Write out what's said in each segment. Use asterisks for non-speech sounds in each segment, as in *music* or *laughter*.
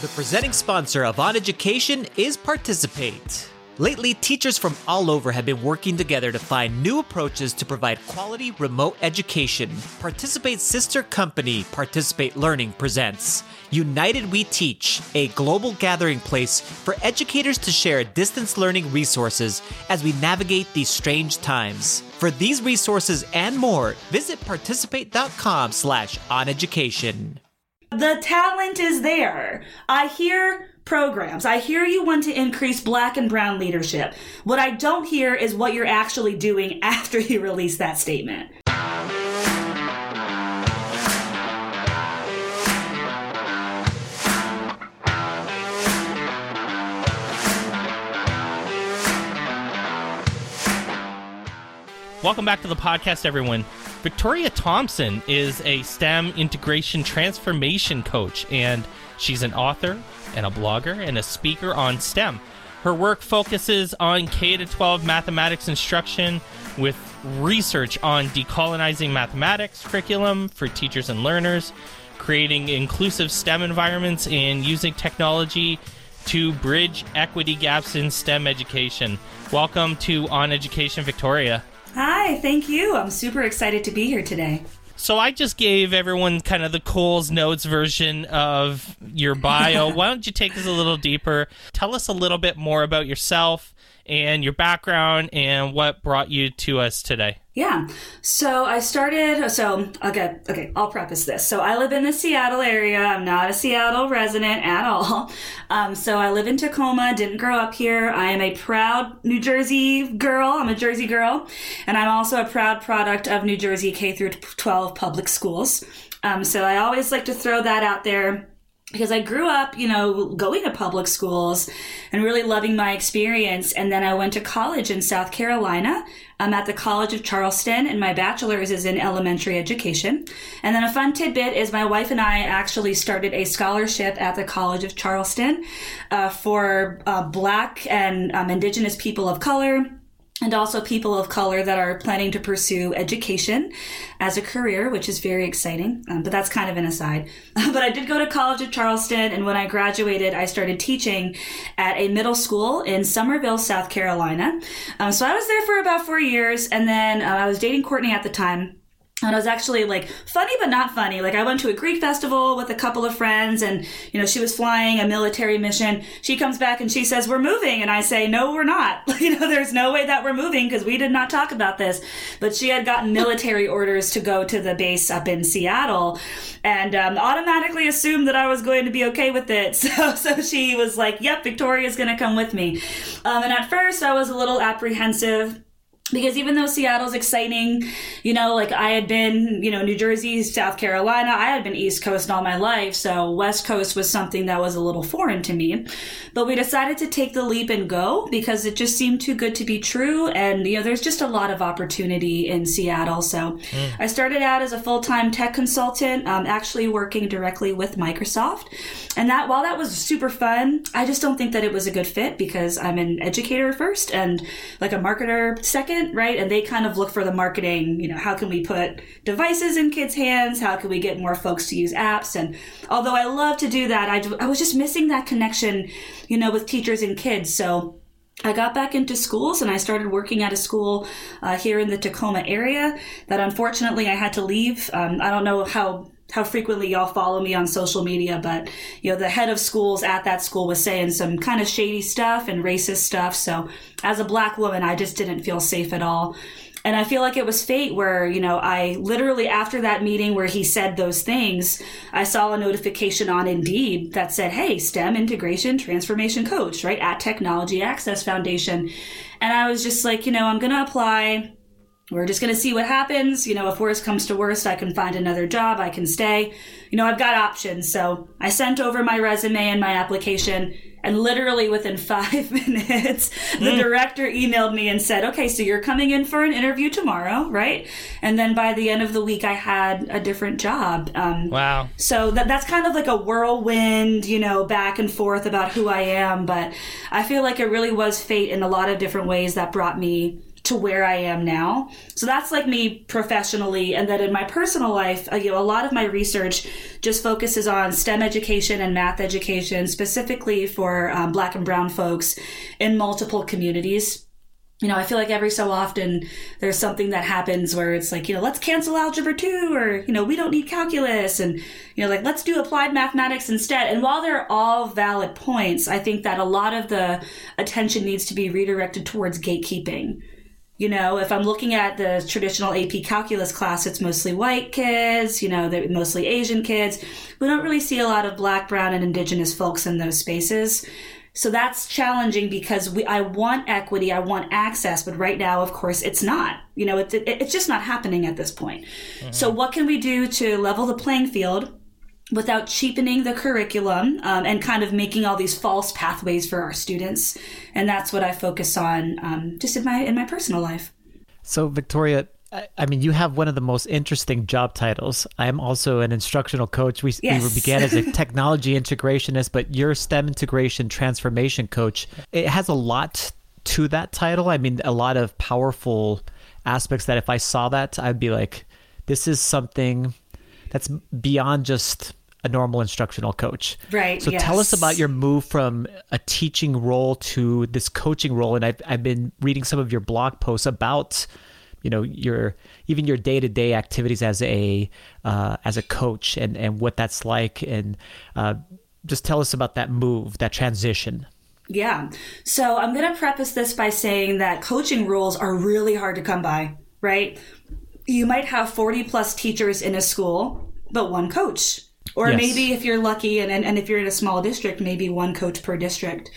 The presenting sponsor of On Education is Participate. Lately, teachers from all over have been working together to find new approaches to provide quality remote education. Participate's sister company, Participate Learning, presents United We Teach, a global gathering place for educators to share distance learning resources as we navigate these strange times. For these resources and more, visit participate.com slash oneducation. The talent is there. I hear programs. I hear you want to increase black and brown leadership. What I don't hear is what you're actually doing *laughs* after you release that statement. Welcome back to the podcast, everyone. Victoria Thompson is a STEM integration transformation coach, and she's an author and a blogger and a speaker on STEM. Her work focuses on K 12 mathematics instruction with research on decolonizing mathematics curriculum for teachers and learners, creating inclusive STEM environments, and using technology to bridge equity gaps in STEM education. Welcome to On Education, Victoria. Hi, thank you. I'm super excited to be here today. So I just gave everyone kind of the Coles Notes version of your bio. *laughs* Why don't you take us a little deeper? Tell us a little bit more about yourself and your background and what brought you to us today. Yeah. So I started, so okay, okay, I'll preface this. So I live in the Seattle area. I'm not a Seattle resident at all. *laughs* Um, so I live in Tacoma, didn't grow up here. I am a proud New Jersey girl. I'm a Jersey girl. And I'm also a proud product of New Jersey K through 12 public schools. Um, so I always like to throw that out there because I grew up, you know, going to public schools and really loving my experience. And then I went to college in South Carolina. I'm at the College of Charleston, and my bachelor's is in elementary education. And then a fun tidbit is my wife and I actually started a scholarship at the College of Charleston uh, for uh, Black and um, Indigenous people of color and also people of color that are planning to pursue education as a career, which is very exciting. Um, but that's kind of an aside. *laughs* but I did go to College at Charleston, and when I graduated, I started teaching at a middle school in Summerville, South Carolina. Um, so I was there for about four years, and then uh, I was dating Courtney at the time. And it was actually like funny, but not funny. Like I went to a Greek festival with a couple of friends and, you know, she was flying a military mission. She comes back and she says, we're moving. And I say, no, we're not. *laughs* you know, there's no way that we're moving because we did not talk about this. But she had gotten military orders to go to the base up in Seattle and um, automatically assumed that I was going to be okay with it. *laughs* So, so she was like, yep, Victoria's going to come with me. Um, and at first I was a little apprehensive because even though Seattle's exciting, you know, like I had been, you know, New Jersey, South Carolina, I had been East Coast all my life. So West Coast was something that was a little foreign to me. But we decided to take the leap and go because it just seemed too good to be true. And, you know, there's just a lot of opportunity in Seattle. So mm. I started out as a full time tech consultant, um, actually working directly with Microsoft. And that, while that was super fun, I just don't think that it was a good fit because I'm an educator first and like a marketer second right? And they kind of look for the marketing, you know, how can we put devices in kids' hands? How can we get more folks to use apps? And although I love to do that, I, I was just missing that connection, you know, with teachers and kids. So I got back into schools and I started working at a school uh, here in the Tacoma area that unfortunately I had to leave. Um, I don't know how how frequently y'all follow me on social media, but you know, the head of schools at that school was saying some kind of shady stuff and racist stuff. So as a black woman, I just didn't feel safe at all. And I feel like it was fate where, you know, I literally after that meeting where he said those things, I saw a notification on Indeed that said, Hey, STEM integration transformation coach, right? At Technology Access Foundation. And I was just like, you know, I'm going to apply we're just going to see what happens. You know, if worst comes to worst, I can find another job, I can stay. You know, I've got options. So I sent over my resume and my application, and literally within *laughs* five minutes, the mm. director emailed me and said, Okay, so you're coming in for an interview tomorrow, right? And then by the end of the week, I had a different job. Um, wow. So that, that's kind of like a whirlwind, you know, back and forth about who I am. But I feel like it really was fate in a lot of different ways that brought me to where I am now. So that's like me professionally. And then in my personal life, uh, you know, a lot of my research just focuses on STEM education and math education, specifically for um, Black and Brown folks in multiple communities you know, I feel like every so often there's something that happens where it's like, you know, let's cancel algebra two, or, you know, we don't need calculus, and, you know, like, let's do applied mathematics instead. And while they're all valid points, I think that a lot of the attention needs to be redirected towards gatekeeping. You know, if I'm looking at the traditional AP calculus class, it's mostly white kids, you know, they're mostly Asian kids. We don't really see a lot of black, brown, and indigenous folks in those spaces. So that's challenging because we, I want equity, I want access, but right now, of course, it's not. You know, it's it, it's just not happening at this point. Mm-hmm. So what can we do to level the playing field? Without cheapening the curriculum um, and kind of making all these false pathways for our students, and that's what I focus on, um, just in my in my personal life. So, Victoria, I mean, you have one of the most interesting job titles. I am also an instructional coach. We, yes. we began as a *laughs* technology integrationist, but you're STEM integration transformation coach. It has a lot to that title. I mean, a lot of powerful aspects that if I saw that, I'd be like, this is something that's beyond just a normal instructional coach. Right. So yes. tell us about your move from a teaching role to this coaching role. And I've, I've been reading some of your blog posts about you know your even your day to day activities as a uh, as a coach and and what that's like and uh, just tell us about that move that transition. Yeah. So I'm going to preface this by saying that coaching roles are really hard to come by, right? You might have 40 plus teachers in a school, but one coach. Or yes. maybe if you're lucky and, and, and, if you're in a small district, maybe one coach per district.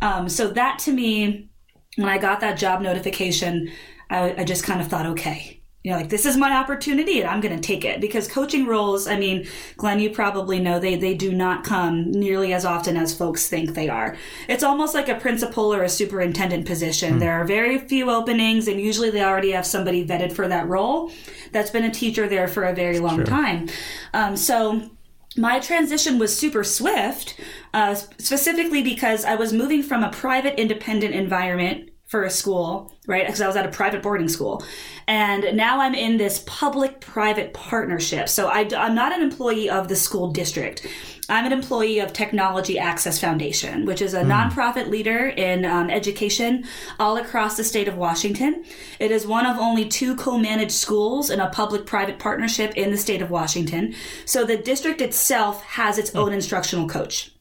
Um, so that to me, when I got that job notification, I, I just kind of thought, okay, you know, like this is my opportunity and I'm going to take it because coaching roles, I mean, Glenn, you probably know they, they do not come nearly as often as folks think they are. It's almost like a principal or a superintendent position. Mm. There are very few openings and usually they already have somebody vetted for that role that's been a teacher there for a very long True. time. Um, so my transition was super swift, uh, specifically because I was moving from a private independent environment for a school, right? Because I was at a private boarding school. And now I'm in this public private partnership. So I, am not an employee of the school district. I'm an employee of Technology Access Foundation, which is a mm. nonprofit leader in um, education all across the state of Washington. It is one of only two co managed schools in a public private partnership in the state of Washington. So the district itself has its mm. own instructional coach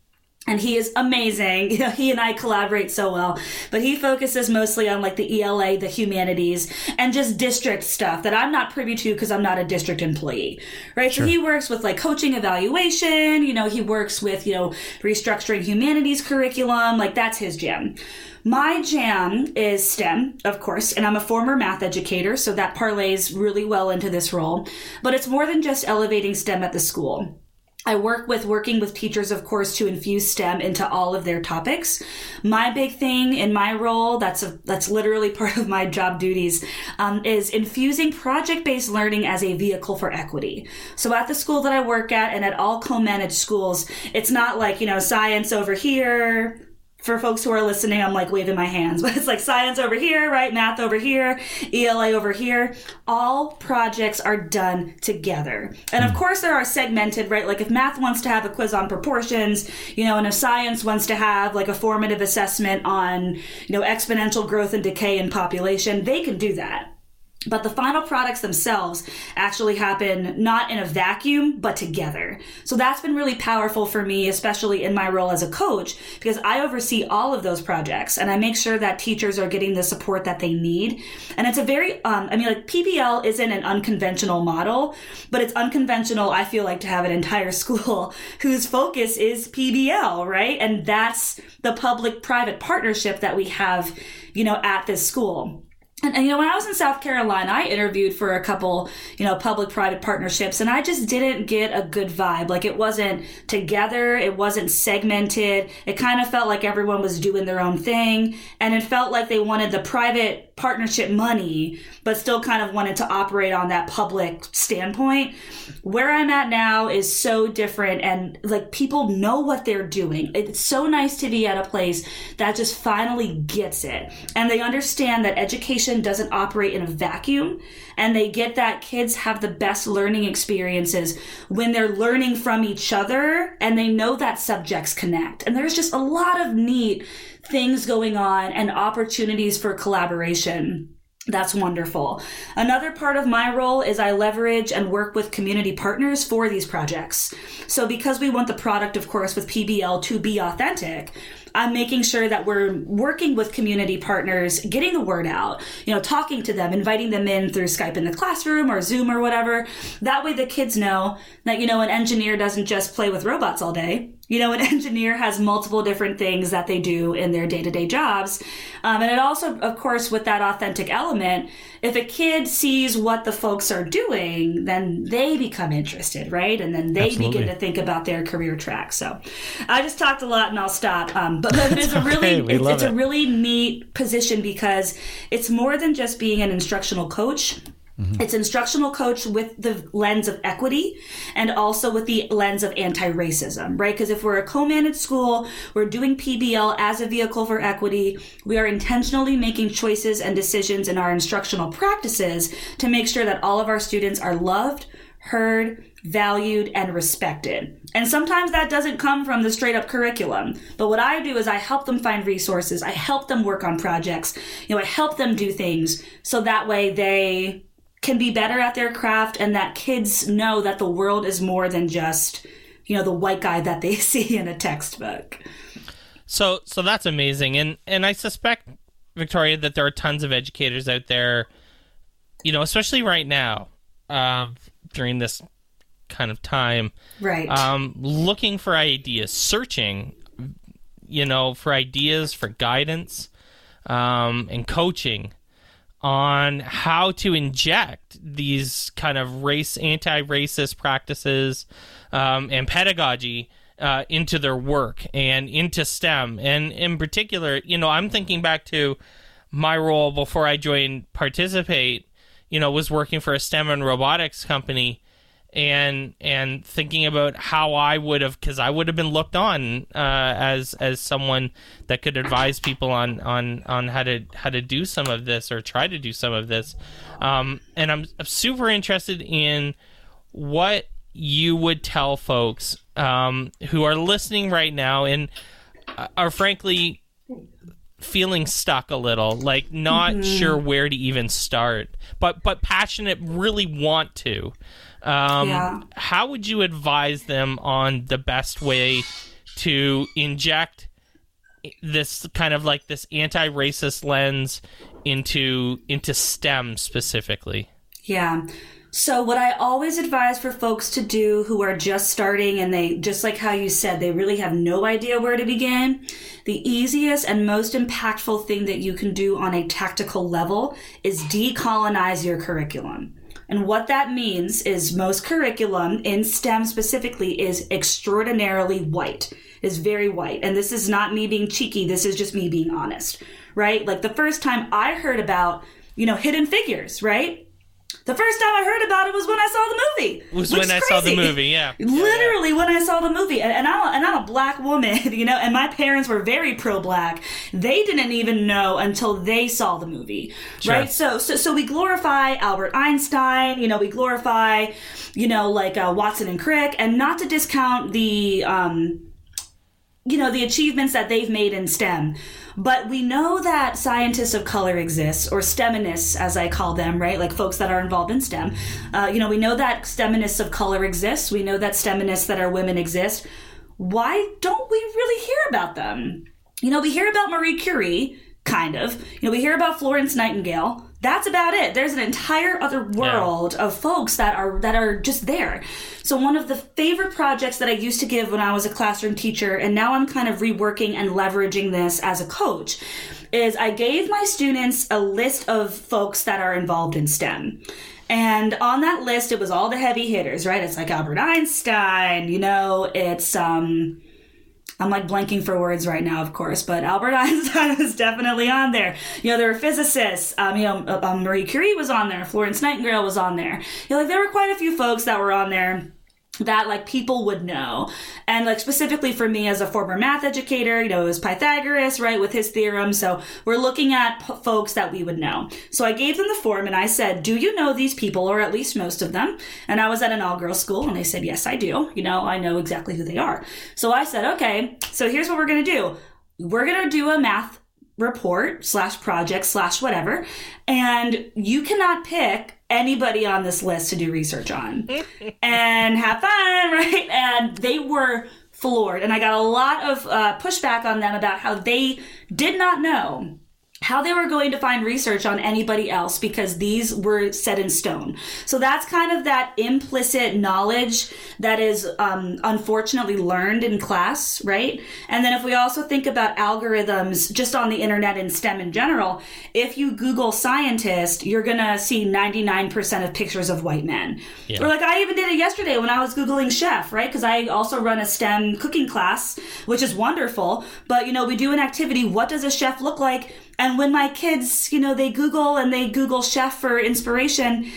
and he is amazing. *laughs* He and I collaborate so well, but he focuses mostly on like the ELA, the humanities, and just district stuff that I'm not privy to because I'm not a district employee, right? Sure. So he works with like coaching evaluation, you know, he works with, you know, restructuring humanities curriculum, like that's his jam. My jam is STEM, of course, and I'm a former math educator, so that parlays really well into this role, but it's more than just elevating STEM at the school. I work with working with teachers, of course, to infuse STEM into all of their topics. My big thing in my role, that's a, that's literally *laughs* part of my job duties, um, is infusing project-based learning as a vehicle for equity. So at the school that I work at and at all co-managed schools, it's not like, you know, science over here, for folks who are listening, I'm like waving my hands, *laughs* but it's like science over here, right? Math over here, ELA over here. All projects are done together. And of hmm. course, there are segmented, right? Like if math wants to have a quiz on proportions, you know, and if science wants to have like a formative assessment on, you know, exponential growth and decay in population, they can do that. But the final products themselves actually happen not in a vacuum, but together. So that's been really powerful for me, especially in my role as a coach, because I oversee all of those projects and I make sure that teachers are getting the support that they need. And it's a very, um, I mean, like PBL isn't an unconventional model, but it's unconventional, I feel like, to have an entire *laughs* school whose focus is PBL, right? And that's the public private partnership that we have, you know, at this school. And, and, you know, when I was in South Carolina, I interviewed for a couple, you know, public private partnerships, and I just didn't get a good vibe. Like it wasn't together, it wasn't segmented. It kind of felt like everyone was doing their own thing, and it felt like they wanted the private private partnership money, but still kind of wanted to operate on that public standpoint. Where I'm at now is so different and like people know what they're doing. It's so nice to be at a place that just finally gets it. And they understand that education doesn't operate in a vacuum and they get that kids have the best learning experiences when they're learning from each other and they know that subjects connect. And there's just a lot of neat things going on and opportunities for collaboration. That's wonderful. Another part of my role is I leverage and work with community partners for these projects. So because we want the product, of course, with PBL to be authentic, I'm making sure that we're working with community partners, getting the word out, you know, talking to them, inviting them in through Skype in the classroom or Zoom or whatever. That way the kids know that, you know, an engineer doesn't just play with robots all day. You know, an *laughs* engineer has multiple different things that they do in their day to day jobs. Um, and it also, of course, with that authentic element, if a kid sees what the folks are doing, then they become interested, right? And then they Absolutely. begin to think about their career track. So I just talked a lot and I'll stop. Um, but, but it's a *laughs* really, We it's, it's a really neat position because it's more than just being an instructional coach. Mm-hmm. It's instructional coach with the lens of equity and also with the lens of anti-racism, right? Because if we're a co-managed school, we're doing PBL as a vehicle for equity. We are intentionally making choices and decisions in our instructional practices to make sure that all of our students are loved, heard, valued, and respected. And sometimes that doesn't come from the straight up curriculum. But what I do is I help them find resources. I help them work on projects. You know, I help them do things so that way they can be better at their craft and that kids know that the world is more than just, you know, the white guy that they *laughs* see in a textbook. So so that's amazing, and and I suspect Victoria that there are tons of educators out there, you know, especially right now, um, during this kind of time, Right. um, looking for ideas, searching, you know, for ideas for guidance, um, and coaching on how to inject these kind of race anti-racist practices um, and pedagogy uh, into their work and into STEM. And in particular, you know, I'm thinking back to my role before I joined Participate. You know, was working for a STEM and robotics company, and and thinking about how I would have because I would have been looked on uh, as as someone that could advise people on on on how to how to do some of this or try to do some of this, um, and I'm, I'm super interested in what you would tell folks um, who are listening right now and are frankly feeling stuck a little like not sure where to even start but but passionate really want to um, Yeah. how would you advise them on the best way to inject this kind of like this anti-racist lens into into STEM specifically Yeah. So what I always advise for folks to do who are just starting and they just like how you said they really have no idea where to begin, the easiest and most impactful thing that you can do on a tactical level is decolonize your curriculum. And what that means is most curriculum in STEM specifically is extraordinarily white, is very white. And this is not me being cheeky, this is just me being honest, right? Like the first time I heard about, you know, hidden figures, right? The first time I heard about it was when I saw the movie. was when when is I saw the movie *laughs* yeah Literally when I saw the movie, and, and I'm and I'm a black woman, *laughs* you know, and my parents were very pro-black. They didn't even know until they saw the movie, right? So so so we glorify Albert Einstein, you know, we glorify, you know, like uh, Watson and Crick, and not to discount the um, you know, the achievements that they've made in STEM. But we know that scientists of color exist, or STEMinists, as I call them, right? Like folks that are involved in STEM. Uh, you know, we know that STEMinists of color exist. We know that STEMinists that are women exist. Why don't we really hear about them? You know, we hear about Marie Curie, kind of. You know, we hear about Florence Nightingale. That's about it. There's an entire other world of folks that are that are just there. So one of the favorite projects that I used to give when I was a classroom teacher, and now I'm kind of reworking and leveraging this as a coach, is I gave my students a list of folks that are involved in STEM. And on that list, it was all the heavy hitters, right? It's like Albert Einstein, you know, it's um, I'm like blanking for words right now, of course, but Albert *laughs* Einstein was definitely on there. You know, there were physicists. Um, you know, um, Marie Curie was on there. Florence Nightingale was on there. You know, like there were quite a few folks that were on there that like people would know. And like specifically for me as a former math educator, you know, it was Pythagoras, right, with his theorem. So we're looking at p- folks that we would know. So I gave them the form and I said, do you know these people or at least most of them? And I was at an all girls school and they said, yes, I do. You know, I know exactly who they are. So I said, okay, so here's what we're going to do. We're going to do a math report slash project slash whatever. And you cannot pick anybody on this list to do research on *laughs* and have fun, *laughs* right? And they were floored. And I got a lot of uh, pushback on them about how they did not know how they were going to find research on anybody else because these were set in stone. So that's kind of that implicit knowledge that is um, unfortunately learned in class, right? And then if we also think about algorithms just on the internet and STEM in general, if you Google scientist, you're going to see 99% of pictures of white men. Yeah. Or like I even did it yesterday when I was Googling chef, right? Because I also run a STEM cooking class, which is wonderful. But, you know, we do an activity. What does a chef look like? And when my kids, you know, they Google and they Google chef for inspiration,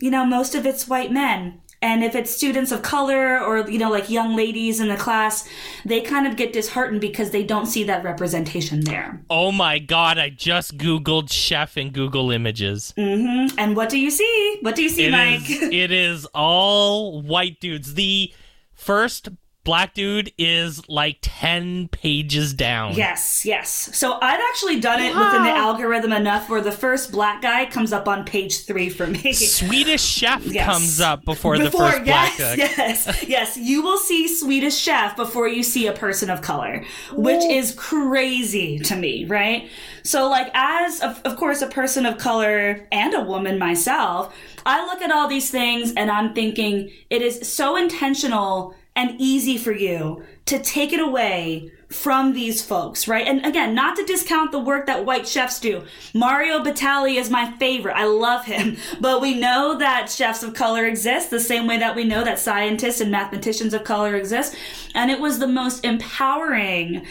you know, most of it's white men. And if it's students of color or, you know, like young ladies in the class, they kind of get disheartened because they don't see that representation there. Oh my God, I just Googled chef in Google Images. Mm-hmm. And what do you see? What do you see, it Mike? Is, *laughs* it is all white dudes. The first black dude is like 10 pages down. Yes, yes. So I've actually done it wow. within the algorithm enough where the first black guy comes up on page three for me. Swedish Chef *laughs* yes. comes up before, before, the first yes, black guy. Yes, *laughs* yes. You will see Swedish Chef before you see a person of color, which Ooh. is crazy to me, right? So, like, as of, of course, a person of color and a woman myself, I look at all these things and I'm thinking it is so intentional and easy for you to take it away from these folks, right? And again, not to discount the work that white chefs do. Mario Batali is my favorite. I love him. *laughs* But we know that chefs of color exist the same way that we know that scientists and mathematicians of color exist. And it was the most empowering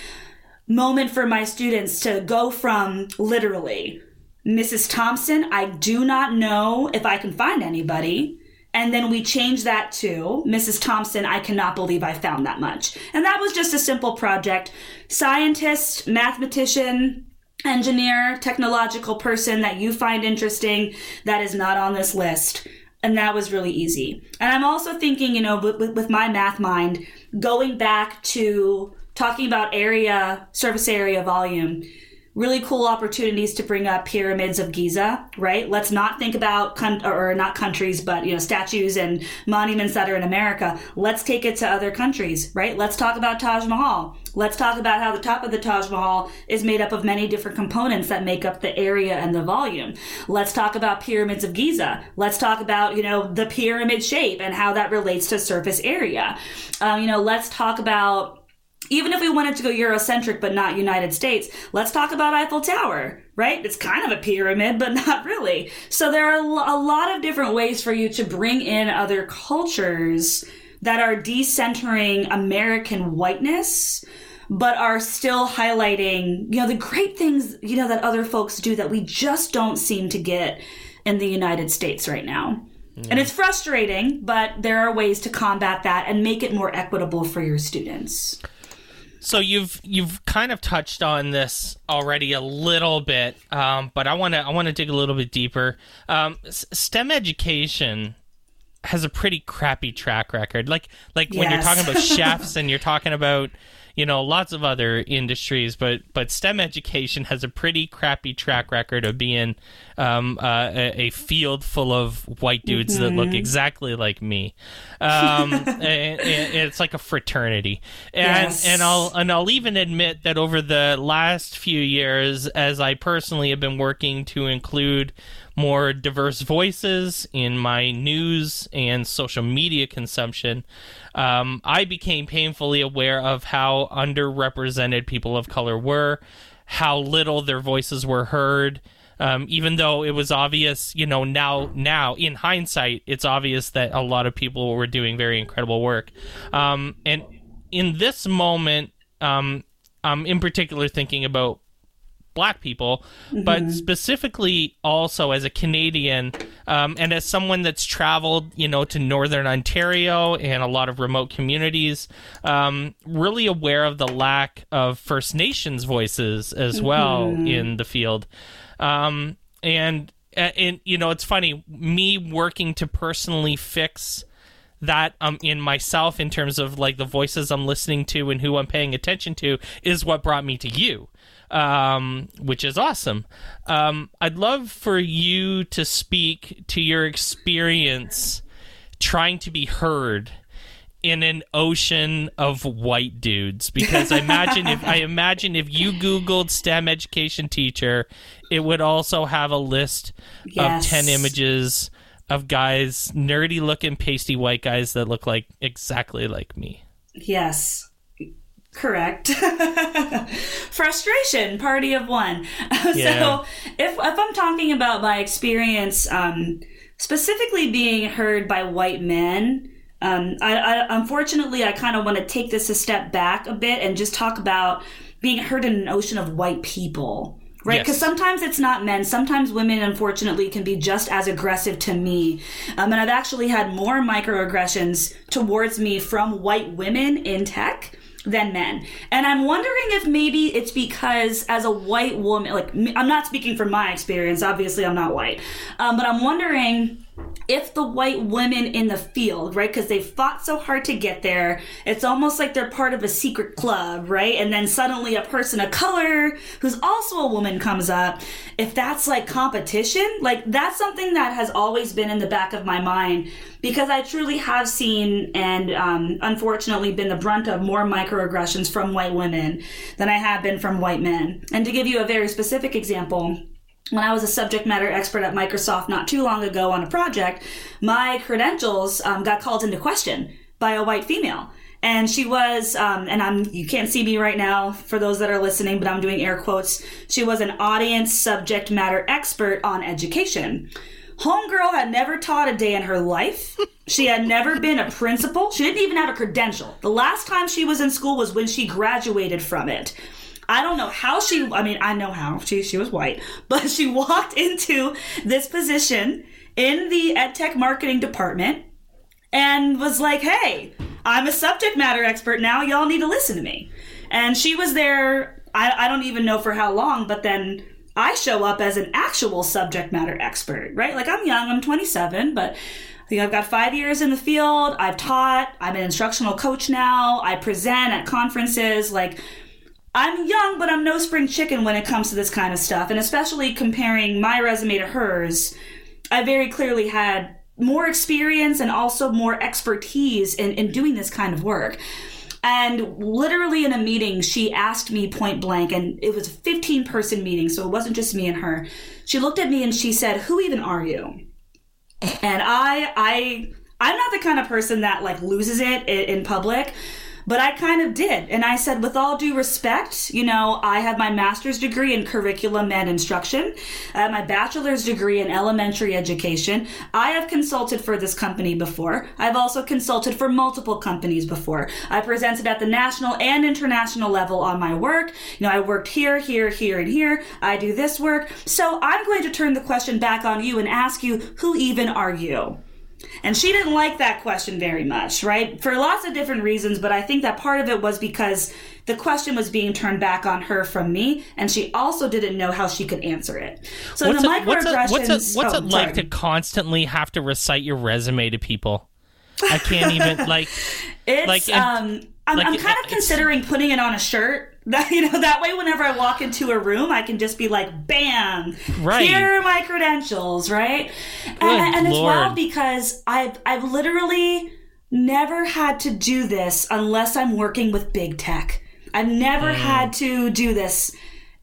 moment for my students to go from literally Mrs. Thompson, I do not know if I can find anybody and then we changed that to Mrs. Thompson, I cannot believe I found that much. And that was just a simple project. Scientist, mathematician, engineer, technological person that you find interesting that is not on this list. And that was really easy. And I'm also thinking, you know, with, with my math mind, going back to talking about area, surface area volume really cool opportunities to bring up pyramids of Giza, right? Let's not think about con- or not countries, but you know statues and monuments that are in America. Let's take it to other countries, right? Let's talk about Taj Mahal. Let's talk about how the top of the Taj Mahal is made up of many different components that make up the area and the volume. Let's talk about pyramids of Giza. Let's talk about, you know, the pyramid shape and how that relates to surface area. Um, you know, let's talk about even if we wanted to go Eurocentric but not United States, let's talk about Eiffel Tower, right? It's kind of a pyramid, but *laughs* not really. So there are a lot of different ways for you to bring in other cultures that are decentering American whiteness, but are still highlighting, you know, the great things, you know, that other folks do that we just don't seem to get in the United States right now. Mm. And it's frustrating, but there are ways to combat that and make it more equitable for your students. So you've you've kind of touched on this already a little bit, um, but I want to I want to dig a little bit deeper. Um, STEM education has a pretty crappy track record. Like like yes. when you're talking about *laughs* chefs and you're talking about you know lots of other industries, but but STEM education has a pretty crappy track record of being um, uh, a, a, field full of white dudes mm-hmm. that look mm-hmm. exactly like me. Um, *laughs* and, and it's like a fraternity, and yes. and I'll and I'll even admit that over the last few years, as I personally have been working to include more diverse voices in my news and social media consumption, um, I became painfully aware of how underrepresented people of color were, how little their voices were heard. Um, even though it was obvious, you know, now now in hindsight, it's obvious that a lot of people were doing very incredible work. Um, and in this moment, um, I'm in particular thinking about black people, but specifically also as a Canadian um, and as someone that's traveled, you know, to Northern Ontario and a lot of remote communities, um, really aware of the lack of First Nations voices as well in the field. Um, and, and, you know, it's funny, me working to personally fix that um in myself in terms of like the voices I'm listening to and who I'm paying attention to is what brought me to you um, which is awesome. Um, I'd love for you to speak to your experience trying to be heard in an ocean of white dudes because I imagine if I imagine if you googled STEM education teacher it would also have a list Yes. of 10 images of guys nerdy looking pasty white guys that look like exactly like me. Yes. Correct. *laughs* Frustration, party of one. *laughs* Yeah. so, if if I'm talking about my experience, um, specifically being heard by white men, um, I, I unfortunately I kind of want to take this a step back a bit and just talk about being heard in an ocean of white people. Right, Yes. because sometimes it's not men. Sometimes women, unfortunately, can be just as aggressive to me. Um, and I've actually had more microaggressions towards me from white women in tech than men. And I'm wondering if maybe it's because as a white woman, like I'm not speaking from my experience. Obviously, I'm not white, um, but I'm wondering if the white women in the field, right, because they fought so hard to get there, it's almost like they're part of a secret club, right? And then suddenly a person of color who's also a woman comes up. If that's like competition, like that's something that has always been in the back of my mind because I truly have seen and um, unfortunately been the brunt of more microaggressions from white women than I have been from white men. And to give you a very specific example, when I was a subject matter expert at Microsoft not too long ago on a project, my credentials um, got called into question by a white female. And she was, um, and I'm, you can't see me right now for those that are listening, but I'm doing air quotes. She was an audience subject matter expert on education. Homegirl had never taught a day in her life. She had never been a principal. She didn't even have a credential. The last time she was in school was when she graduated from it. I don't know how she, I mean, I know how. She, she was white, but she walked into this position in the EdTech marketing department and was like, hey, I'm a subject matter expert now. Y'all need to listen to me. And she was there, I, I don't even know for how long, but then I show up as an actual subject matter expert, right? Like I'm young, I'm 27, but I think I've got five years in the field. I've taught, I'm an instructional coach now. I present at conferences. Like, I'm young, but I'm no spring chicken when it comes to this kind of stuff. And especially comparing my resume to hers, I very clearly had more experience and also more expertise in, in doing this kind of work. And literally in a meeting, she asked me point blank, and it was a 15 person meeting, so it wasn't just me and her. She looked at me and she said, Who even are you? And I, I, I'm not the kind of person that like loses it in, in public, but I kind of did. And I said, with all due respect, you know, I have my master's degree in curriculum and instruction. I have my bachelor's degree in elementary education. I have consulted for this company before. I've also consulted for multiple companies before. I presented at the national and international level on my work. You know, I worked here, here, here, and here. I do this work. So I'm going to turn the question back on you and ask you, who even are you? And she didn't like that question very much, right? For lots of different reasons, but I think that part of it was because the question was being turned back on her from me, and she also didn't know how she could answer it. So What's the it, what's it, microaggressions. what's it, what's oh, it like sorry. to constantly have to recite your resume to people? I can't even like. *laughs* It's like, um, I'm, like, I'm it- kind of considering putting it on a shirt. *laughs* That you know, that way, whenever I walk into a room, I can just be like, "Bam! Right. Here are my credentials." Right? Good and, and it's wild because I've I've literally never had to do this unless I'm working with big tech. I've never Mm. had to do this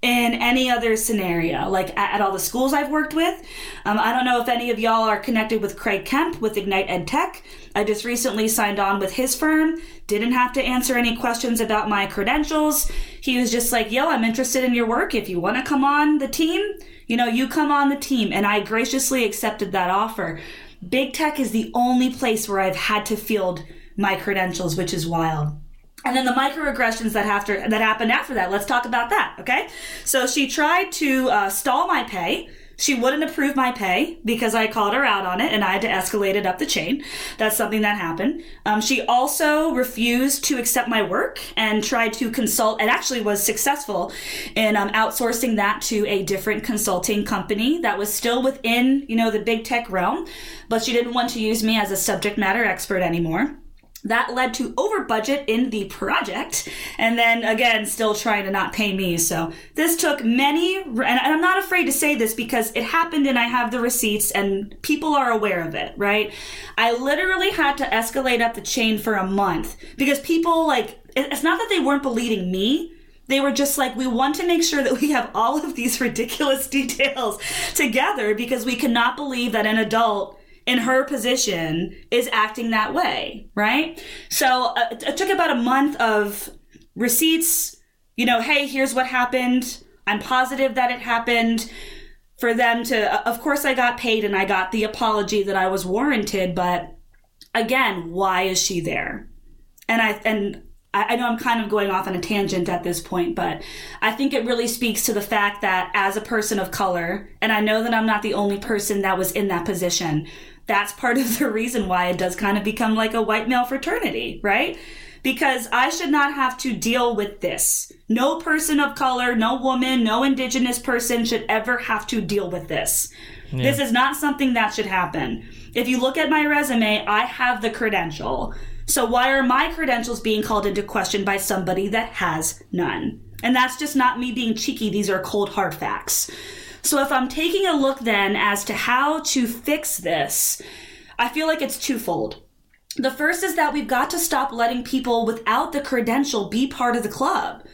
in any other scenario, like at, at all the schools I've worked with. Um, I don't know if any of y'all are connected with Craig Kemp with Ignite Ed Tech. I just recently signed on with his firm. Didn't have to answer any questions about my credentials. He was just like, yo, I'm interested in your work. If you want to come on the team, you know, you come on the team. And I graciously accepted that offer. Big Tech is the only place where I've had to field my credentials, which is wild. and then the microaggressions that after that happened after that. Let's talk about that. Okay. So she tried to uh, stall my pay. She wouldn't approve my pay because I called her out on it and I had to escalate it up the chain. That's something that happened. Um, she also refused to accept my work and tried to consult and actually was successful in um, outsourcing that to a different consulting company that was still within, you know, the big tech realm, but she didn't want to use me as a subject matter expert anymore that led to over budget in the project and then again still trying to not pay me. So this took many and i'm not afraid to say this because it happened and i have the receipts and people are aware of it right? I literally had to escalate up the chain for a month because people like it's not that they weren't believing me. They were just like, we want to make sure that we have all of these ridiculous *laughs* details together because we cannot believe that an adult in her position is acting that way, right? So uh, it took about a month of receipts, you know, hey, here's what happened. I'm positive that it happened. For them to, uh, of course, I got paid and I got the apology that I was warranted, but again, why is she there? And I, and I, know I'm kind of going off on a tangent at this point, but I think it really speaks to the fact that as a person of color, and I know that I'm not the only person that was in that position, that's part of the reason why it does kind of become like a white male fraternity, right? Because I should not have to deal with this. No person of color, no woman, no indigenous person should ever have to deal with this. Yeah. This is not something that should happen. If you look at my resume, I have the credential. So why are my credentials being called into question by somebody that has none? And that's just not me being cheeky. These are cold hard facts. So if I'm taking a look then as to how to fix this, I feel like it's twofold. The first is that we've got to stop letting people without the credential be part of the club.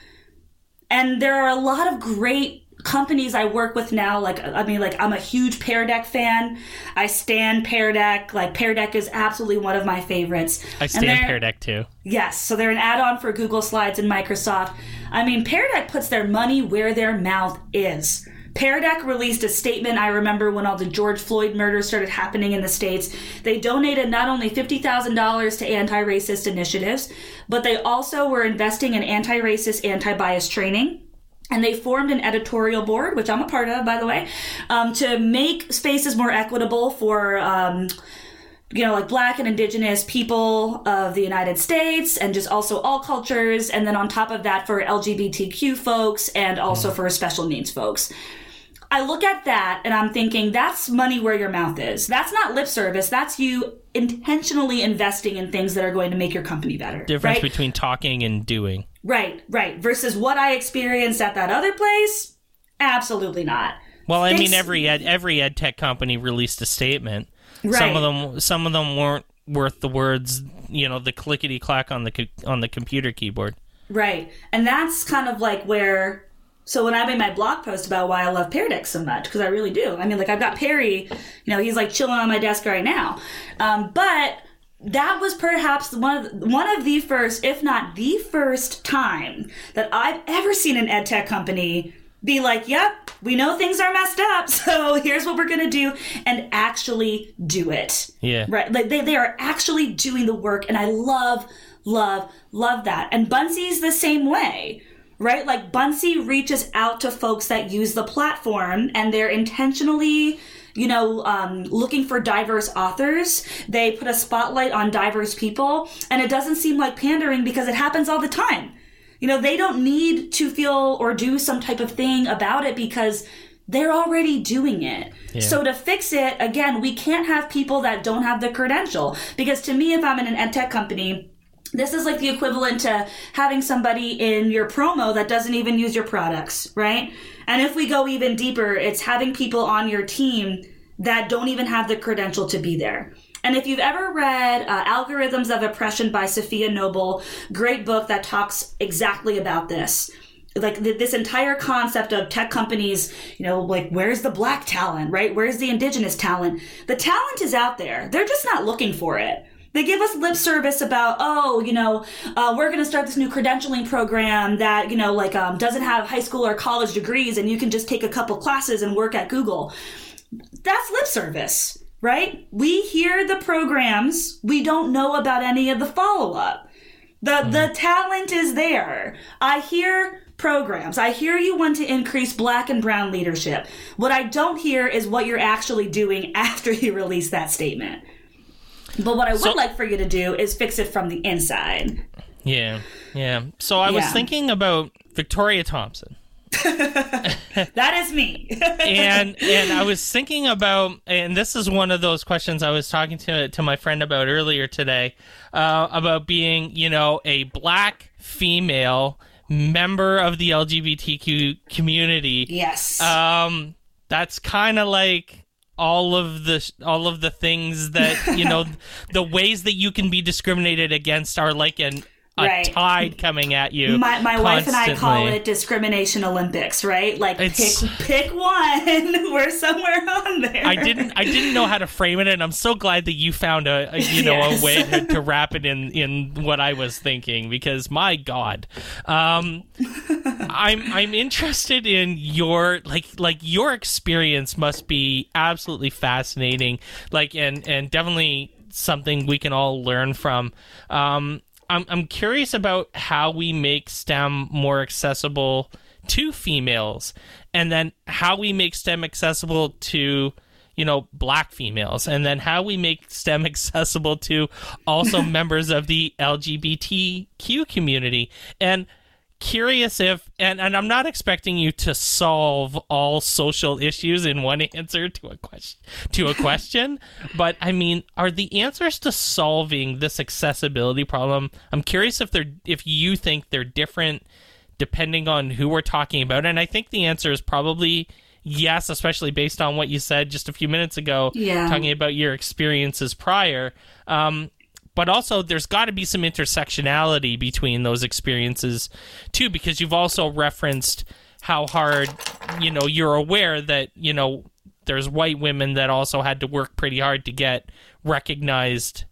And there are a lot of great companies I work with now, like I mean, like I'm a huge Pear Deck fan. I stand Pear Deck. Like Pear Deck is absolutely one of my favorites. I stand Pear Deck too. Yes, so they're an add-on for Google Slides and Microsoft. I mean, Pear Deck puts their money where their mouth is. Pear Deck released a statement. I remember when all the George Floyd murders started happening in the States. They donated not only $50,000 to anti racist initiatives, but they also were investing in anti racist, anti bias training. And they formed an editorial board, which I'm a part of, by the way, um, to make spaces more equitable for. Um, you know, like black and indigenous people of the United States and just also all cultures. And then on top of that, for LGBTQ folks and also mm. for special needs folks. I look at that and I'm thinking that's money where your mouth is. That's not lip service. That's you intentionally investing in things that are going to make your company better. Difference right? between talking and doing. Right, right. Versus what I experienced at that other place, absolutely not. Well, I mean, every ed, every ed tech company released a statement. Right. Some of them, some of them weren't worth the words, you know, the clickety clack on the on the computer keyboard. Right, and that's kind of like where so when I made my blog post about why I love Pear Deck so much, because I really do. I mean, like I've got Perry, you know, he's like chilling on my desk right now. Um, but that was perhaps one of the, one of the first, if not the first time that I've ever seen an ed tech company be like, "Yep, we know things are messed up, *laughs* so here's what we're gonna do," and actually do it. Yeah, right. Like they they are actually doing the work, and I love, love, love that. And Buncee's the same way right? Like Buncee reaches out to folks that use the platform and they're intentionally you know, um, looking for diverse authors. They put a spotlight on diverse people, and it doesn't seem like pandering because it happens all the time. You know, they don't need to feel or do some type of thing about it because they're already doing it. Yeah. So to fix it, again, we can't have people that don't have the credential. Because to me, if I'm in an ed tech company, this is like the equivalent to having somebody in your promo that doesn't even use your products, right? And if we go even deeper, it's having people on your team that don't even have the credential to be there. And if you've ever read uh, Algorithms of Oppression by Safiya Noble, great book that talks exactly about this. Like th- this entire concept of tech companies, you know, like where's the black talent, right? Where's the indigenous talent? The talent is out there. They're just not looking for it. They give us lip service about, oh, you know, uh, we're going to start this new credentialing program that, you know, like um, doesn't have high school or college degrees and you can just take a couple classes and work at Google. That's lip service, right? We hear the programs, we don't know about any of the follow up. The hmm. the talent is there. I hear programs. I hear you want to increase black and brown leadership. What I don't hear is what you're actually doing *laughs* after you release that statement. But what I would So- like for you to do is fix it from the inside. Yeah, yeah. So I was thinking about Victoria Thompson. *laughs* That is me. *laughs* and and I was thinking about, and this is one of those questions I was talking to to my friend about earlier today, uh, about being, you know, a black female member of the LGBTQ community. yes. Um, that's kind of like all of the all of the things that you know, *laughs* the ways that you can be discriminated against are like an a Right. tide coming at you. my my wife and I call it discrimination Olympics, right? Like It's- pick pick one. *laughs* We're somewhere on there. I didn't I didn't know how to frame it, and I'm so glad that you found a, a you know Yes. a way to, to *laughs* wrap it in in what I was thinking because my God, um, I'm I'm interested in your like like your experience must be absolutely fascinating, like and and definitely something we can all learn from. Um, I'm I'm curious about how we make STEM more accessible to females, and then how we make STEM accessible to you know black females, and then how we make STEM *laughs* accessible to also *laughs* members of the LGBTQ community, and curious if and, and i'm not expecting you to solve all social issues in one answer to a question to a question *laughs* but i mean are the answers to solving this accessibility problem i'm curious if they're if you think they're different depending on who we're talking about and i think the answer is probably yes especially based on what you said just a few minutes ago Yeah. talking about your experiences prior um, but also there's got to be some intersectionality between those experiences too because you've also referenced how hard you know you're aware that you know there's white women that also had to work pretty hard to get recognized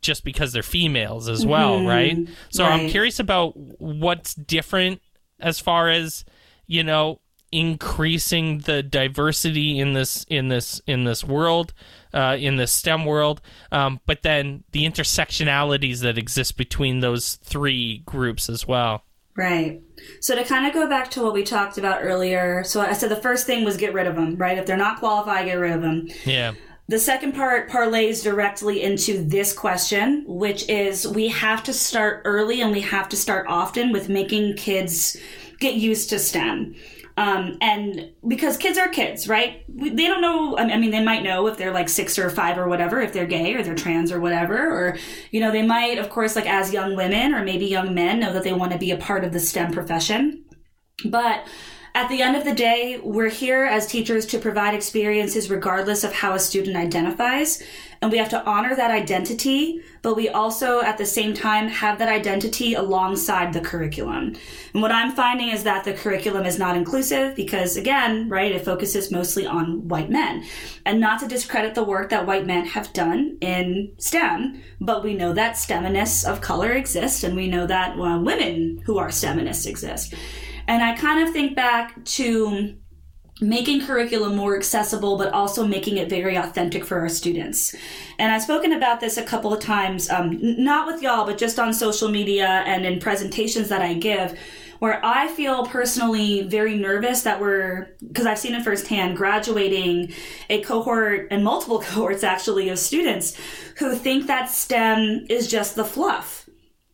just because they're females as well mm-hmm. right? So i'm curious about what's different as far as you know increasing the diversity in this in this in this world uh, in the STEM world, um, but then the intersectionalities that exist between those three groups as well. Right. So to kind of go back to what we talked about earlier, so I said the first thing was get rid of them, right? If they're not qualified, get rid of them. Yeah, The second part parlays directly into this question, which is we have to start early and we have to start often with making kids get used to STEM. Um, and because kids are kids, right? We, they don't know. I mean, they might know if they're like six or five or whatever, if they're gay or they're trans or whatever, or you know, they might, of course, like as young women or maybe young men, know that they want to be a part of the STEM profession. But at the end of the day, we're here as teachers to provide experiences regardless of how a student identifies. And we have to honor that identity, but we also at the same time have that identity alongside the curriculum. And what I'm finding is that the curriculum is not inclusive because, again, right, it focuses mostly on white men. And not to discredit the work that white men have done in STEM, but we know that STEMinists of color exist, and we know that well, women who are STEMinists exist. And I kind of think back to making curriculum more accessible, but also making it very authentic for our students. And I've spoken about this a couple of times, um, not with y'all, but just on social media and in presentations that I give, where I feel personally very nervous that we're, because I've seen it firsthand, graduating a cohort and multiple *laughs* cohorts actually of students who think that STEM is just the fluff.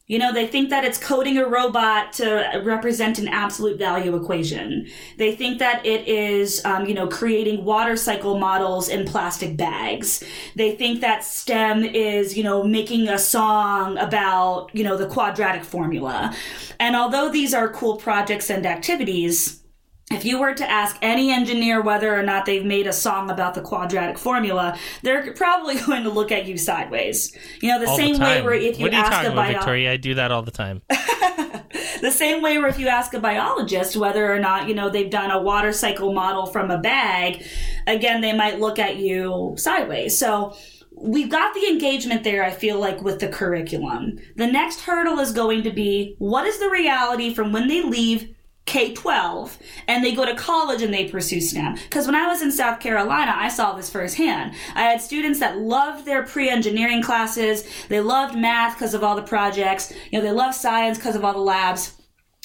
You know, they think that it's coding a robot to represent an absolute value equation. They think that it is, um, you know, creating water cycle models in plastic bags. They think that STEM is, you know, making a song about, you know, the quadratic formula. And although these are cool projects and activities, if you were to ask any engineer whether or not they've made a song about the quadratic formula, they're probably *laughs* going to look at you sideways. You know, the all same the way where if you what are you ask talking a about, Victoria? I do that all the time. *laughs* the same way where if you ask a biologist whether or not you know they've done a water cycle model from a bag again they might look at you sideways so we've got the engagement there i feel like with the curriculum the next hurdle is going to be what is the reality from when they leave K 12 and they go to college and they pursue STEM. Because when I was in South Carolina, I saw this firsthand. I had students that loved their pre engineering classes, they loved math because of all the projects, you know, they loved science because of all the labs.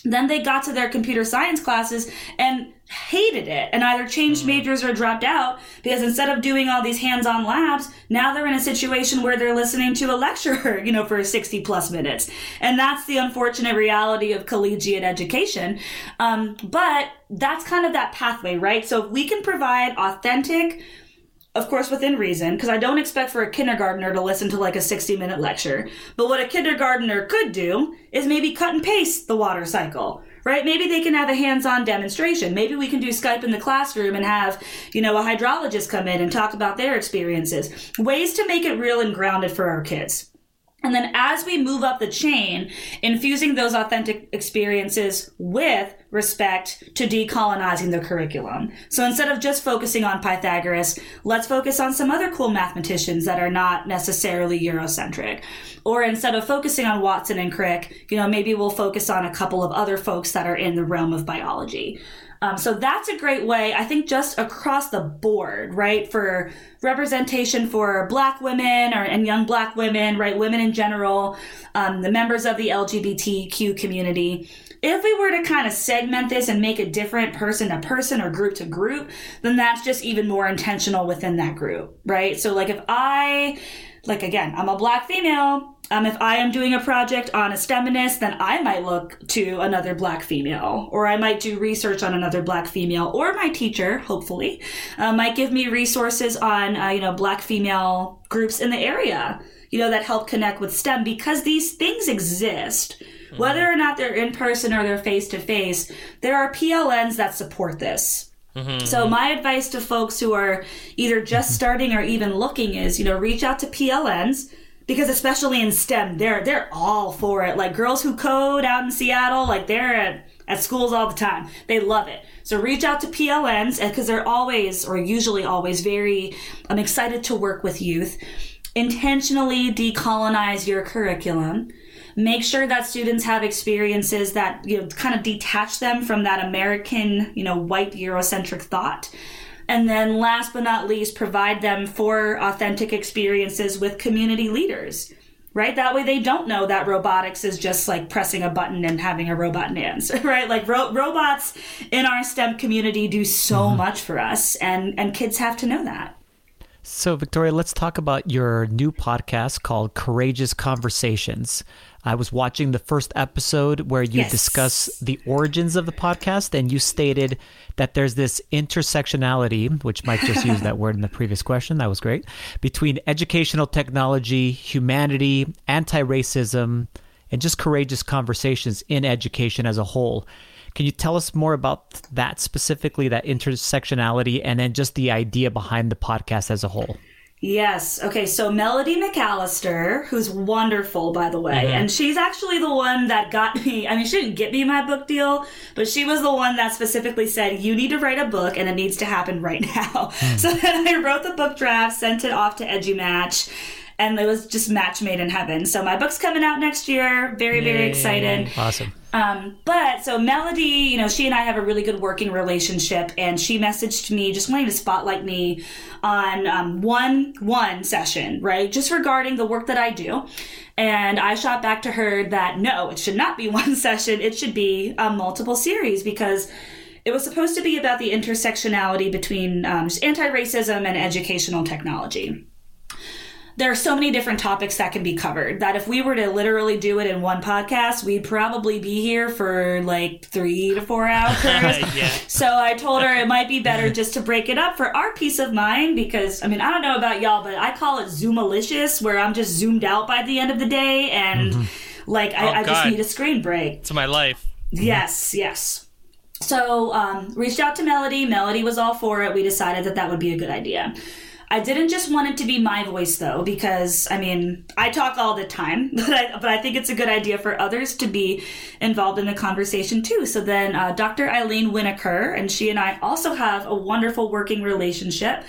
Then they got to their computer science classes and hated it and either changed majors or dropped out because instead of doing all these hands-on labs now they're in a situation where they're listening to a lecturer *laughs* you know for 60 plus minutes. And that's the unfortunate reality of collegiate education. Um, but that's kind of that pathway right? So if we can provide authentic of course within reason because i don't expect for a kindergartner to listen to like a 60 minute lecture. But what a kindergartner could do is maybe cut and paste the water cycle right? Maybe they can have a hands-on demonstration. Maybe we can do skype in the classroom and have you know a hydrologist come in and talk about their experiences. Ways to make it real and grounded for our kids and then as we move up the chain, infusing those authentic experiences with respect to decolonizing the curriculum. So instead of just focusing on Pythagoras, let's focus on some other cool mathematicians that are not necessarily Eurocentric. Or instead of focusing on Watson and Crick, you know, maybe we'll focus on a couple of other folks that are in the realm of biology. Um, so that's a great way, I think, just across the board, right? For representation for black women or and young black women, right? Women in general, um, the members of the LGBTQ community. If we were to kind of segment this and make it different person to person or group to group, then that's just even more intentional within that group, right? So like if I, like again, I'm a black female, um, if I am doing a project on a STEMinist, then I might look to another black female, or I might do research on another black female, or my teacher, hopefully, uh, might give me resources on, uh, you know, black female groups in the area, you know, that help connect with STEM because these things exist. Whether or not they're in person or they're face to face, there are PLNs that support this. So my advice to folks who are either just *laughs* starting or even looking is, you know, reach out to PLNs because especially in STEM, they're they're all for it. Like girls who code out in Seattle, like they're at, at schools all the time. They love it. So reach out to PLNs because uh, they're always or usually always very I'm excited to work with youth. Intentionally decolonize your curriculum. Make sure that students have experiences that you know kind of detach them from that American, you know, white Eurocentric thought. And then last but not least, provide them for authentic experiences with community leaders. Right? That way they don't know that robotics is just like pressing a button and having a robot dance, *laughs* right? Like ro- robots in our STEM community do so mm-hmm. much for us and and kids have to know that. So, Victoria, let's talk about your new podcast called Courageous Conversations. I was watching the first episode where you Yes. discuss the origins of the podcast, and you stated that there's this intersectionality, which Mike just used that *laughs* word in the previous question. That was great. Between educational technology, humanity, anti racism, and just courageous conversations in education as a whole. Can you tell us more about that specifically, that intersectionality, and then just the idea behind the podcast as a whole? Yes. Okay. So Melody McAllister, who's wonderful, by the way, mm-hmm. and she's actually the one that got me. I mean, she didn't get me my book deal, but she was the one that specifically said, "You need to write a book, and it needs to happen right *laughs* now." Hmm. So then I wrote the book draft, sent it off to EduMatch. And it was just match made in heaven. So my book's coming out next year. Very, very excited. Awesome. Um, but so Melody, you know, she and I have a really good working relationship, and she messaged me just wanting to spotlight me on um, one one session, right, just regarding the work that I do. And I shot back to her that no, it should not be *laughs* one session; it should be a multiple series because it was supposed to be about the intersectionality between um, anti-racism and educational technology there are so many different topics that can be covered that if we were to literally do it in one podcast, we'd probably be here for like three to four hours. *laughs* yeah. So I told her it might be better just to break it up for our peace of mind because I mean I don't know about y'all, but I call it Zoomalicious, where I'm just zoomed out by the end of the day and like I, Oh, I just need a screen break. It's my life. Yes, yes. So um, reached out to Melody. Melody was all for it. We decided that that would be a good idea. I didn't just want it to be my voice though, because I mean I talk all the time, *laughs* but I, but I think it's a good idea for others to be involved in the conversation too. So then uh, Dr. Eileen Winokur and she and I also have a wonderful working relationship.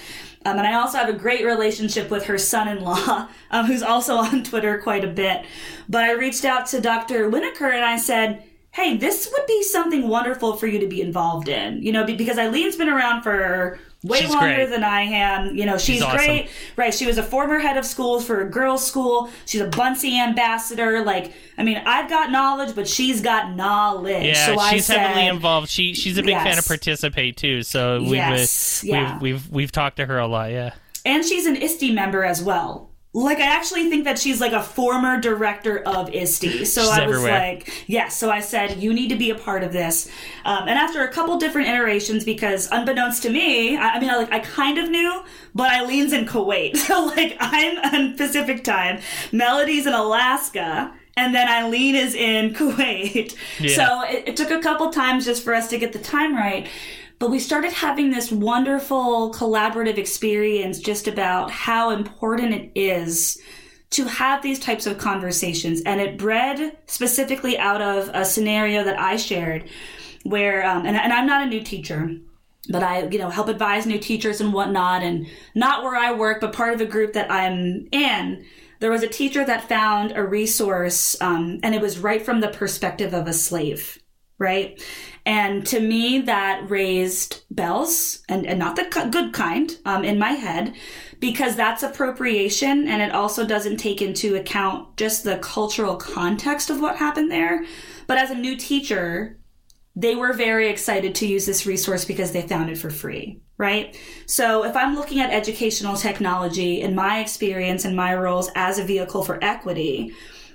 Um, and I also have a great relationship with her son-in-law, *laughs* um, who's also on Twitter quite a bit. But I reached out to Dr. Winokur and I said, hey, this would be something wonderful for you to be involved in. You know, because Eileen's been around for way She's longer great. than I am. You know, she's, awesome. great. Right. She was a former head of schools for a girls' school. She's a Buncee ambassador. Like, I mean, I've got knowledge, but she's got knowledge. Yeah, so I she's heavily involved. She she's a big fan of participate too. So we've Yes, uh, yeah. we've we've we've talked to her a lot. Yeah. and she's an ISTE member as well. Like I actually think that she's like a former director of ISTE. So I was everywhere. like, yes. So I said, you need to be a part of this. Um, and after a couple different iterations, because unbeknownst to me, I, I mean, I, like I kind of knew, but Eileen's in Kuwait, *laughs* so like I'm in Pacific time, Melody's in Alaska. And then Eileen is in *laughs* Kuwait. Yeah. So it, it took a couple times just for us to get the time right. But we started having this wonderful collaborative experience just about how important it is to have these types of conversations. And it bred specifically out of a scenario that I shared where, um, and, and I'm not a new teacher. But I, you know, help advise new teachers and whatnot, and not where I work, but part of a group that I'm in. There was a teacher that found a resource, um, and it was right from the perspective of a slave right? And to me, that raised bells, and, and not the good kind, um, in my head, because that's appropriation, and it also doesn't take into account just the cultural context of what happened there. But as a new teacher, they were very excited to use this resource because they found it for free, right? So if I'm looking at educational technology in my experience and my roles as a vehicle for equity,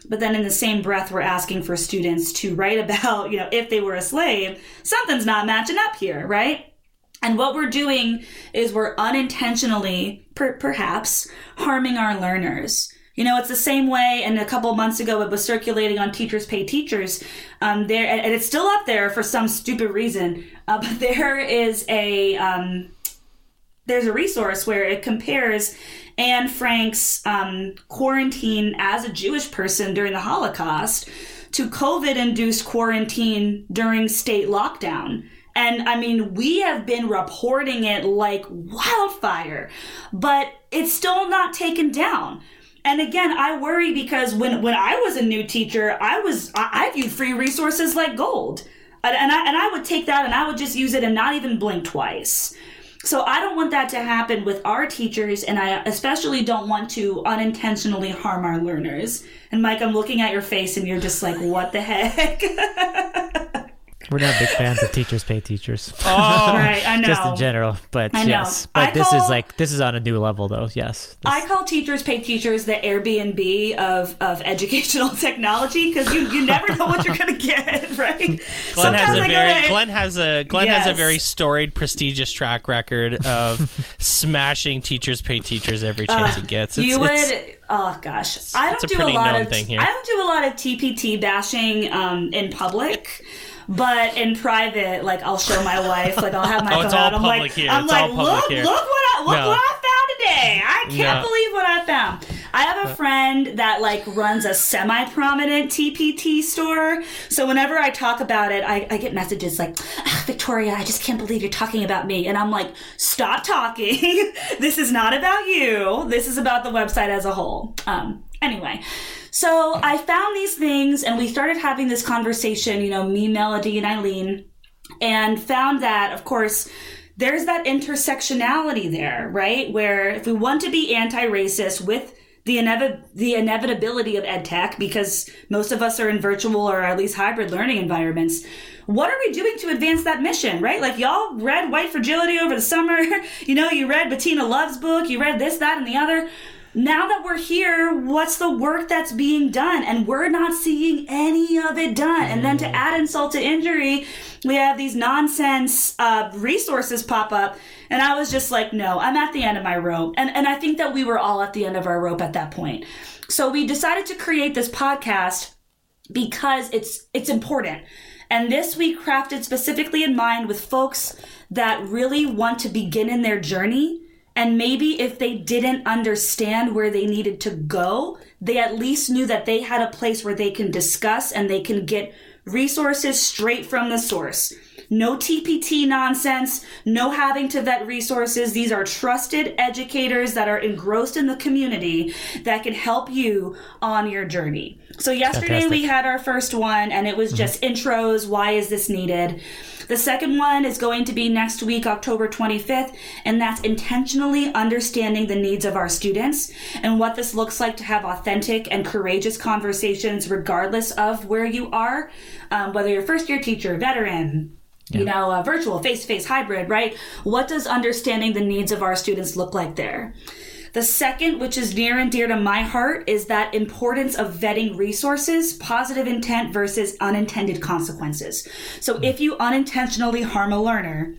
but then in the same breath we're asking for students to write about, you know, if they were a slave, something's not matching up here, right? And what we're doing is we're unintentionally, per- perhaps, harming our learners. You know, it's the same way, and a couple months ago it was circulating on Teachers Pay Teachers. Um, there, and it's still up there for some stupid reason. Uh, but *laughs* there is a um, there's a resource where it compares Anne Frank's um, quarantine as a Jewish person during the Holocaust to COVID induced quarantine during state lockdown. And I mean, we have been reporting it like wildfire, but it's still not taken down. And again, I worry because when, when I was a new teacher, I was I, I viewed free resources like gold, and and I and I would take that and I would just use it and not even blink twice. So I don't want that to happen with our teachers, and I especially don't want to unintentionally harm our learners. And Mike, I'm looking at your face, and you're just like, "What the heck?" *laughs* We're not big fans of teachers pay teachers. *laughs* Oh, right? I know. Just in general, but I know. yes. But I this call- is like this is on a new level, though. Yes. This- I call teachers pay teachers the Airbnb of, of educational *laughs* technology because you, you never know what you're going to get, *laughs* right? Glenn Sometimes has a I go very to- Glenn has a Glenn has a very storied, prestigious track record of smashing teachers pay teachers every chance he gets. It's, you would. it's- oh gosh, I don't it's a do a lot of. thing here. I don't do a lot of TPT bashing um, in public. But in private, like I'll show my wife, like I'll have my Oh, phone it's all out. I'm public like, here. I'm It's like, look, here. look what I look No. what I found today. I can't No. believe what I found. I have a friend that like runs a semi-prominent TPT store. So whenever I talk about it, I, I get messages like, "Ah, Victoria, I just can't believe you're talking about me. And I'm like, stop talking. *laughs* this is not about you. This is about the website as a whole. Um, anyway. So I found these things and we started having this conversation, you know, me, Melody, and Eileen, and found that, of course, there's that intersectionality there, right? Where if we want to be anti-racist with the, the inevitability of ed tech, because most of us are in virtual or at least hybrid learning environments, what are we doing to advance that mission, right? Like y'all read White Fragility over the summer, *laughs* you know, you read Bettina Love's book, you read this, that, and the other. Now that we're here, what's the work that's being done? And we're not seeing any of it done. And then to add insult to injury, we have these nonsense uh, resources pop up. And I was just like, no, I'm at the end of my rope. And, and I think that we were all at the end of our rope at that point. So we decided to create this podcast because it's it's important. And this we crafted specifically in mind with folks that really want to begin in their journey. And maybe if they didn't understand where they needed to go, they at least knew that they had a place where they can discuss and they can get resources straight from the source. No TPT nonsense, no having to vet resources. These are trusted educators that are engrossed in the community that can help you on your journey. So yesterday Fantastic. we had our first one and it was just intros. Why is this needed? The second one is going to be next week, October 25th, and that's intentionally understanding the needs of our students and what this looks like to have authentic and courageous conversations, regardless of where you are, um, whether you're first year teacher, veteran, you know, uh, virtual, face to face, hybrid, right? What does understanding the needs of our students look like there? The second, which is near and dear to my heart, is that importance of vetting resources, positive intent versus unintended consequences. So if you unintentionally harm a learner,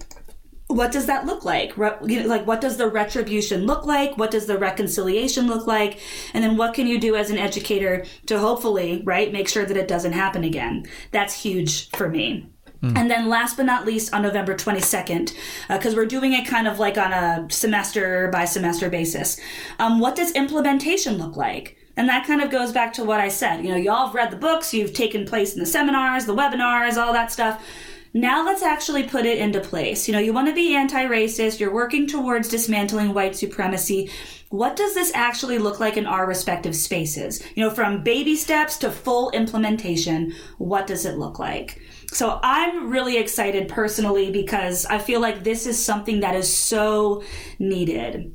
what does that look like? Re- you know, like, what does the retribution look like? What does the reconciliation look like? And then what can you do as an educator to hopefully, right, make sure that it doesn't happen again? That's huge for me. And then last but not least, on November 22nd, because we're doing it kind of like on a semester by semester basis, um, what does implementation look like? And that kind of goes back to what I said. You know, y'all have read the books, you've taken place in the seminars, the webinars, all that stuff. Now let's actually put it into place. You know, you want to be anti racist, you're working towards dismantling white supremacy. What does this actually look like in our respective spaces? You know, from baby steps to full implementation, what does it look like? So I'm really excited personally because I feel like this is something that is so needed.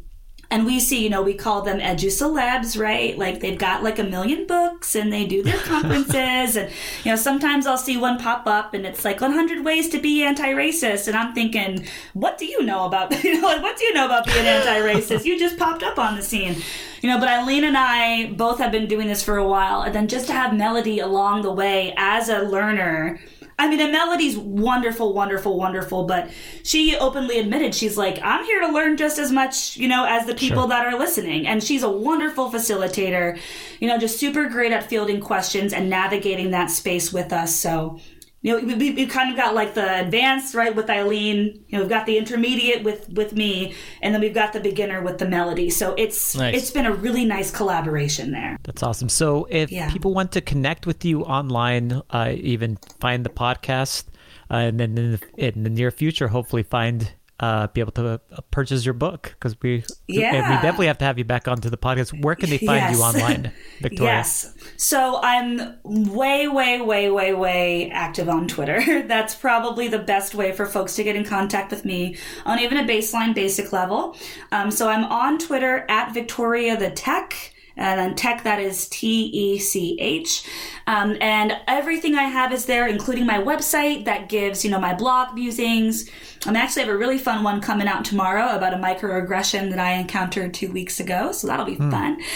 And we see, you know, we call them edu celebs, right? Like they've got like a million books and they do their *laughs* conferences. and, you know, sometimes I'll see one pop up and it's like 100 ways to be anti-racist. And I'm thinking, what do you know about, *laughs* you know, like, what do you know about being anti-racist? you just popped up on the scene. You know, but Eileen and I both have been doing this for a while. And then just to have Melody along the way as a learner, I mean, and Melody's wonderful, wonderful, wonderful, but she openly admitted she's like, I'm here to learn just as much, you know, as the people Sure. that are listening. And she's a wonderful facilitator, you know, just super great at fielding questions and navigating that space with us. So, you know, we, we, kind of got like the advanced, right, with Eileen. You know, we've got the intermediate with with me, and then we've got the beginner with the melody. So it's Nice. it's been a really nice collaboration there. That's awesome. So, if Yeah. people want to connect with you online, uh, even find the podcast, uh, and then in the, in the near future, hopefully find uh, be able to uh, purchase your book because we and we definitely have to have you back onto the podcast. Where can they find you online, *laughs* Victoria? Yes. So I'm way, way, way, way, way active on Twitter. *laughs* That's probably the best way for folks to get in contact with me on even a baseline basic level. Um, so I'm on Twitter at Victoria the Tech. And then tech, that is T E C H. Um, and everything I have is there, including my website that gives, you know, my blog musings. I'm actually have a really fun one coming out tomorrow about a microaggression that I encountered two weeks ago. So that'll be fun. *laughs*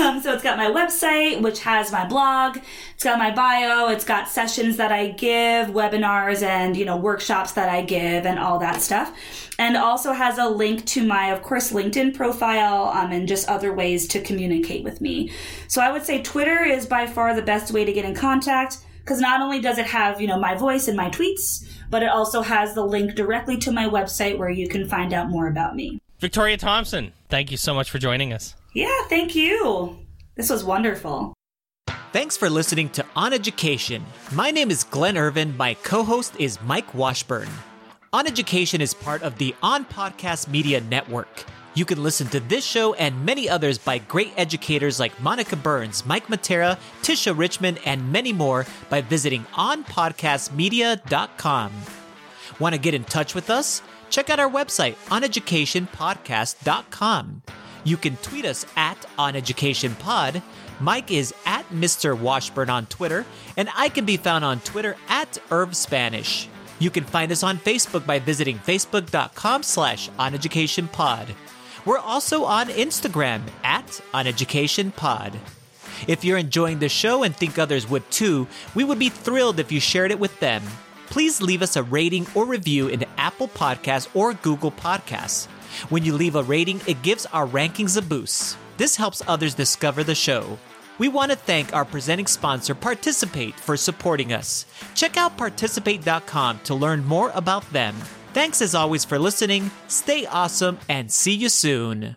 Um, so it's got my website, which has my blog. It's got my bio. It's got sessions that I give, webinars, and, you know, workshops that I give and all that stuff. And also has a link to my, of course, LinkedIn profile um, and just other ways to communicate with me. So I would say Twitter is by far the best way to get in contact because not only does it have, you know, my voice and my tweets, but it also has the link directly to my website where you can find out more about me. Victoria Thompson, thank you so much for joining us. Yeah, thank you. This was wonderful. Thanks for listening to On Education. My name is Glenn Irvin. My co host is Mike Washburn. On Education is part of the On Podcast Media Network. You can listen to this show and many others by great educators like Monica Burns, Mike Matera, Tisha Richmond, and many more by visiting onpodcastmedia.com. Want to get in touch with us? Check out our website, oneducationpodcast.com. You can tweet us at oneducationpod. Mike is at Mr. Washburn on Twitter, and I can be found on Twitter at Irv Spanish. You can find us on Facebook by visiting facebook.com slash oneducationpod. We're also on Instagram at oneducationpod. If you're enjoying the show and think others would too, we would be thrilled if you shared it with them. Please leave us a rating or review in Apple Podcasts or Google Podcasts. When you leave a rating, it gives our rankings a boost. This helps others discover the show. We want to thank our presenting sponsor, Participate, for supporting us. Check out participate.com to learn more about them. Thanks as always for listening, stay awesome, and see you soon.